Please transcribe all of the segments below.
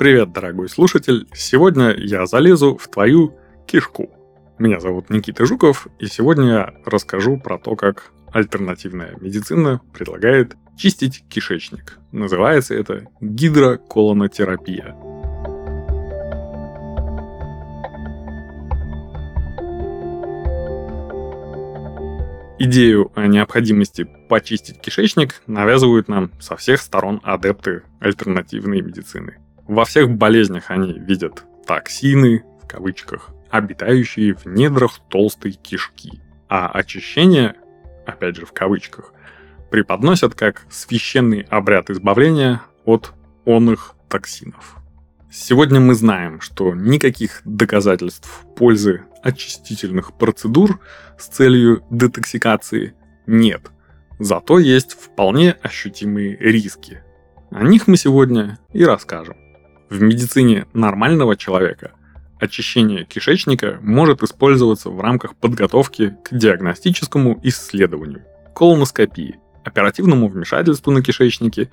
Привет, дорогой слушатель! Сегодня я залезу в твою кишку. Меня зовут Никита Жуков, и сегодня я расскажу про то, как альтернативная медицина предлагает чистить кишечник. Называется это гидроколонотерапия. Идею о необходимости почистить кишечник навязывают нам со всех сторон адепты альтернативной медицины. Во всех болезнях они видят токсины, в кавычках, обитающие в недрах толстой кишки. А очищение, опять же в кавычках, преподносят как священный обряд избавления от онных токсинов. Сегодня мы знаем, что никаких доказательств пользы очистительных процедур с целью детоксикации нет. Зато есть вполне ощутимые риски. О них мы сегодня и расскажем. В медицине нормального человека очищение кишечника может использоваться в рамках подготовки к диагностическому исследованию, колоноскопии, оперативному вмешательству на кишечнике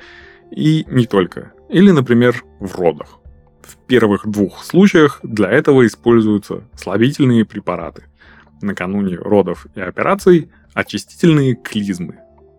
и не только, или, например, в родах. В первых двух случаях для этого используются слабительные препараты. Накануне родов и операций очистительные клизмы.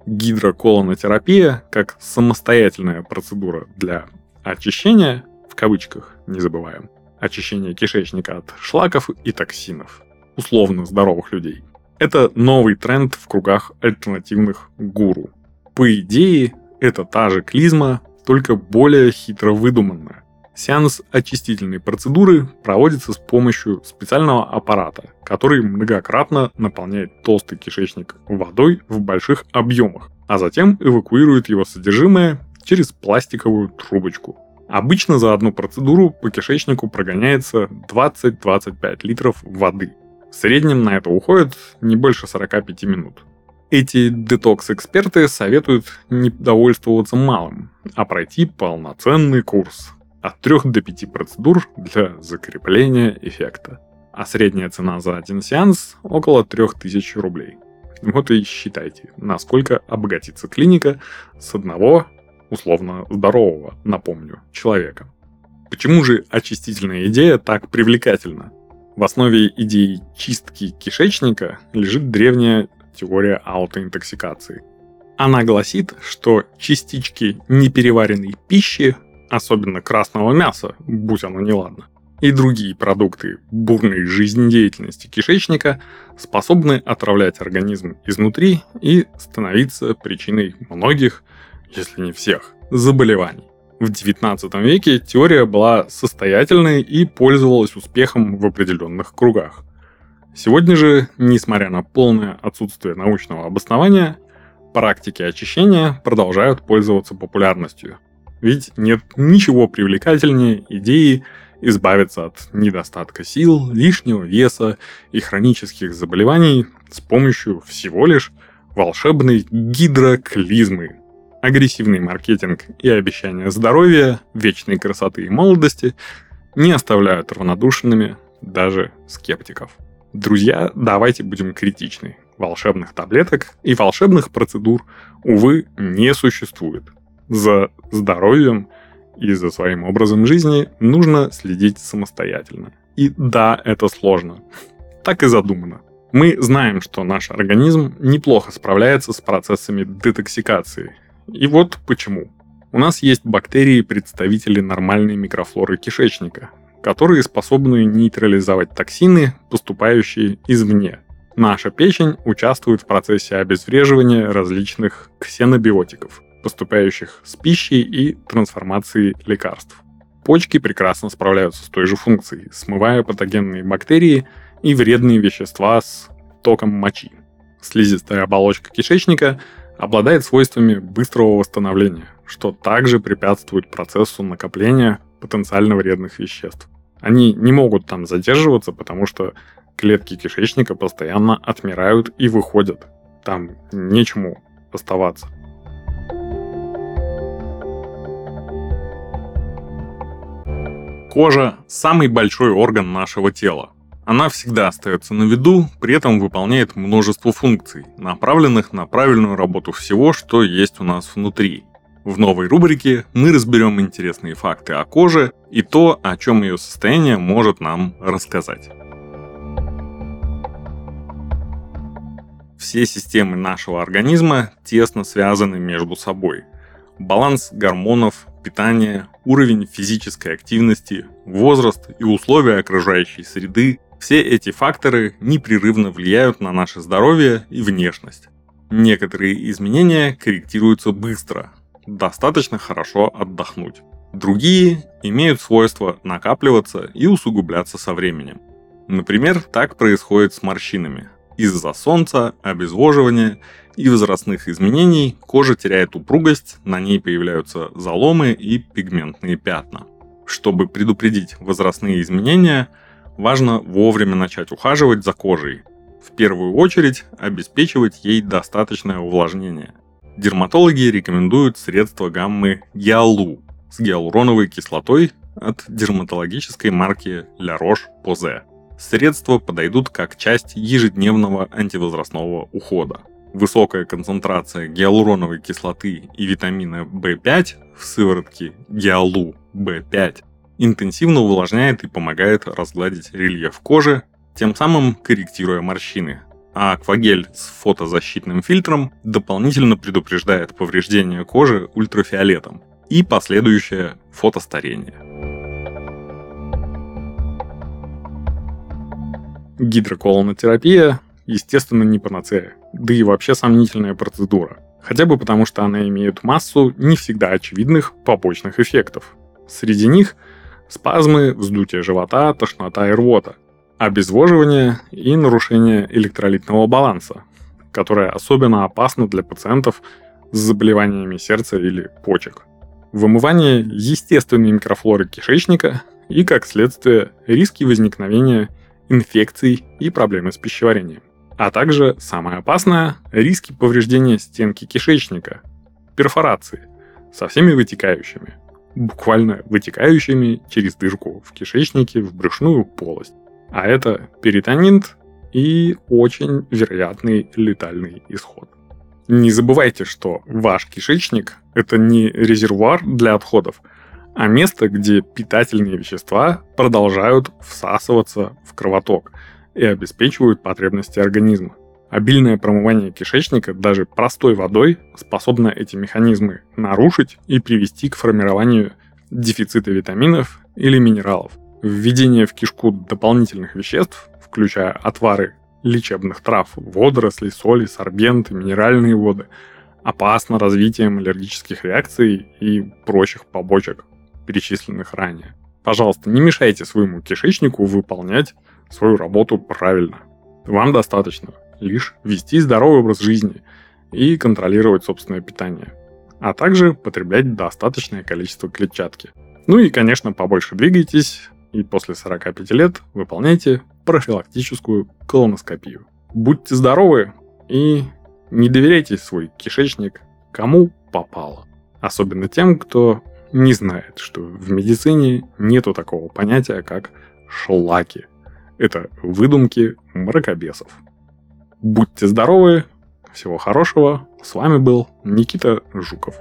Гидроколонотерапия, как самостоятельная процедура для очищения, кавычках не забываем, очищения кишечника от шлаков и токсинов, условно здоровых людей. Это новый тренд в кругах альтернативных гуру. По идее, это та же клизма, только более хитро выдуманная. Сеанс очистительной процедуры проводится с помощью специального аппарата, который многократно наполняет толстый кишечник водой в больших объемах, а затем эвакуирует его содержимое через пластиковую трубочку. Обычно за одну процедуру по кишечнику прогоняется 20-25 литров воды. В среднем на это уходит не больше 45 минут. Эти детокс-эксперты советуют не довольствоваться малым, а пройти полноценный курс от 3 до 5 процедур для закрепления эффекта. А средняя цена за один сеанс около 3000 рублей. Вот и считайте, насколько обогатится клиника с одного, условно здорового, напомню, человека. Почему же очистительная идея так привлекательна? В основе идеи чистки кишечника лежит древняя теория аутоинтоксикации. Она гласит, что частички непереваренной пищи особенно красного мяса, будь оно неладно, и другие продукты бурной жизнедеятельности кишечника способны отравлять организм изнутри и становиться причиной многих, если не всех, заболеваний. В XIX веке теория была состоятельной и пользовалась успехом в определенных кругах. Сегодня же, несмотря на полное отсутствие научного обоснования, практики очищения продолжают пользоваться популярностью, ведь нет ничего привлекательнее идеи избавиться от недостатка сил, лишнего веса и хронических заболеваний с помощью всего лишь волшебной гидроклизмы. Агрессивный маркетинг и обещания здоровья, вечной красоты и молодости не оставляют равнодушными даже скептиков. Друзья, давайте будем критичны. Волшебных таблеток и волшебных процедур, увы, не существует за здоровьем и за своим образом жизни нужно следить самостоятельно. И да, это сложно. Так и задумано. Мы знаем, что наш организм неплохо справляется с процессами детоксикации. И вот почему. У нас есть бактерии-представители нормальной микрофлоры кишечника, которые способны нейтрализовать токсины, поступающие извне. Наша печень участвует в процессе обезвреживания различных ксенобиотиков – поступающих с пищей и трансформацией лекарств. Почки прекрасно справляются с той же функцией, смывая патогенные бактерии и вредные вещества с током мочи. Слизистая оболочка кишечника обладает свойствами быстрого восстановления, что также препятствует процессу накопления потенциально вредных веществ. Они не могут там задерживаться, потому что клетки кишечника постоянно отмирают и выходят. Там нечему оставаться. Кожа – самый большой орган нашего тела. Она всегда остается на виду, при этом выполняет множество функций, направленных на правильную работу всего, что есть у нас внутри. В новой рубрике мы разберем интересные факты о коже и то, о чем ее состояние может нам рассказать. Все системы нашего организма тесно связаны между собой. Баланс гормонов, питание, уровень физической активности, возраст и условия окружающей среды – все эти факторы непрерывно влияют на наше здоровье и внешность. Некоторые изменения корректируются быстро, достаточно хорошо отдохнуть. Другие имеют свойство накапливаться и усугубляться со временем. Например, так происходит с морщинами. Из-за солнца, обезвоживания и возрастных изменений кожа теряет упругость, на ней появляются заломы и пигментные пятна. Чтобы предупредить возрастные изменения, важно вовремя начать ухаживать за кожей. В первую очередь обеспечивать ей достаточное увлажнение. Дерматологи рекомендуют средства гаммы Гиалу с гиалуроновой кислотой от дерматологической марки La Roche-Posay. Средства подойдут как часть ежедневного антивозрастного ухода. Высокая концентрация гиалуроновой кислоты и витамина В5 в сыворотке Гиалу В5 интенсивно увлажняет и помогает разгладить рельеф кожи, тем самым корректируя морщины. А аквагель с фотозащитным фильтром дополнительно предупреждает повреждение кожи ультрафиолетом и последующее фотостарение. Гидроколонотерапия, естественно, не панацея, да и вообще сомнительная процедура. Хотя бы потому, что она имеет массу не всегда очевидных побочных эффектов. Среди них спазмы, вздутие живота, тошнота и рвота, обезвоживание и нарушение электролитного баланса, которое особенно опасно для пациентов с заболеваниями сердца или почек. Вымывание естественной микрофлоры кишечника и, как следствие, риски возникновения инфекций и проблемы с пищеварением. А также, самое опасное, риски повреждения стенки кишечника, перфорации, со всеми вытекающими, буквально вытекающими через дырку в кишечнике в брюшную полость. А это перитонит и очень вероятный летальный исход. Не забывайте, что ваш кишечник – это не резервуар для отходов – а место, где питательные вещества продолжают всасываться в кровоток и обеспечивают потребности организма. Обильное промывание кишечника даже простой водой способно эти механизмы нарушить и привести к формированию дефицита витаминов или минералов. Введение в кишку дополнительных веществ, включая отвары лечебных трав, водорослей, соли, сорбенты, минеральные воды, опасно развитием аллергических реакций и прочих побочек перечисленных ранее. Пожалуйста, не мешайте своему кишечнику выполнять свою работу правильно. Вам достаточно лишь вести здоровый образ жизни и контролировать собственное питание, а также потреблять достаточное количество клетчатки. Ну и, конечно, побольше двигайтесь и после 45 лет выполняйте профилактическую колоноскопию. Будьте здоровы и не доверяйте свой кишечник кому попало. Особенно тем, кто не знает, что в медицине нету такого понятия, как шлаки. Это выдумки мракобесов. Будьте здоровы, всего хорошего. С вами был Никита Жуков.